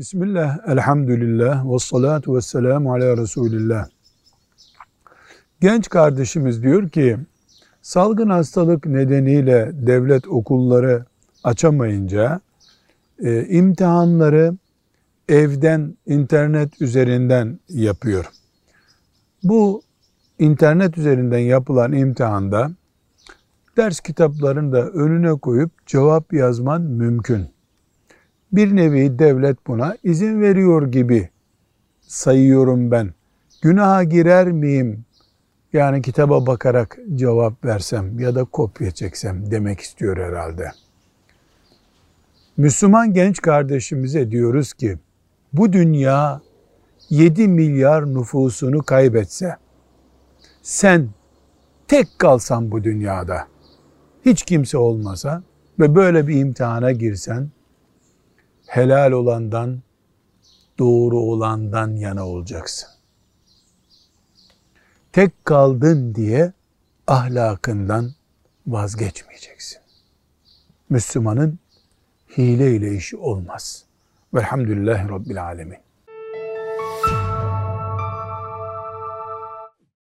Bismillah, elhamdülillah, ve salatu ve selamu ala Resulillah. Genç kardeşimiz diyor ki, salgın hastalık nedeniyle devlet okulları açamayınca e, imtihanları evden, internet üzerinden yapıyor. Bu internet üzerinden yapılan imtihanda ders kitaplarını da önüne koyup cevap yazman mümkün. Bir nevi devlet buna izin veriyor gibi sayıyorum ben. Günaha girer miyim? Yani kitaba bakarak cevap versem ya da kopya çeksem demek istiyor herhalde. Müslüman genç kardeşimize diyoruz ki bu dünya 7 milyar nüfusunu kaybetse sen tek kalsan bu dünyada hiç kimse olmasa ve böyle bir imtihana girsen helal olandan doğru olandan yana olacaksın. Tek kaldın diye ahlakından vazgeçmeyeceksin. Müslümanın hile ile işi olmaz. Velhamdülillahi Rabbil Alemin.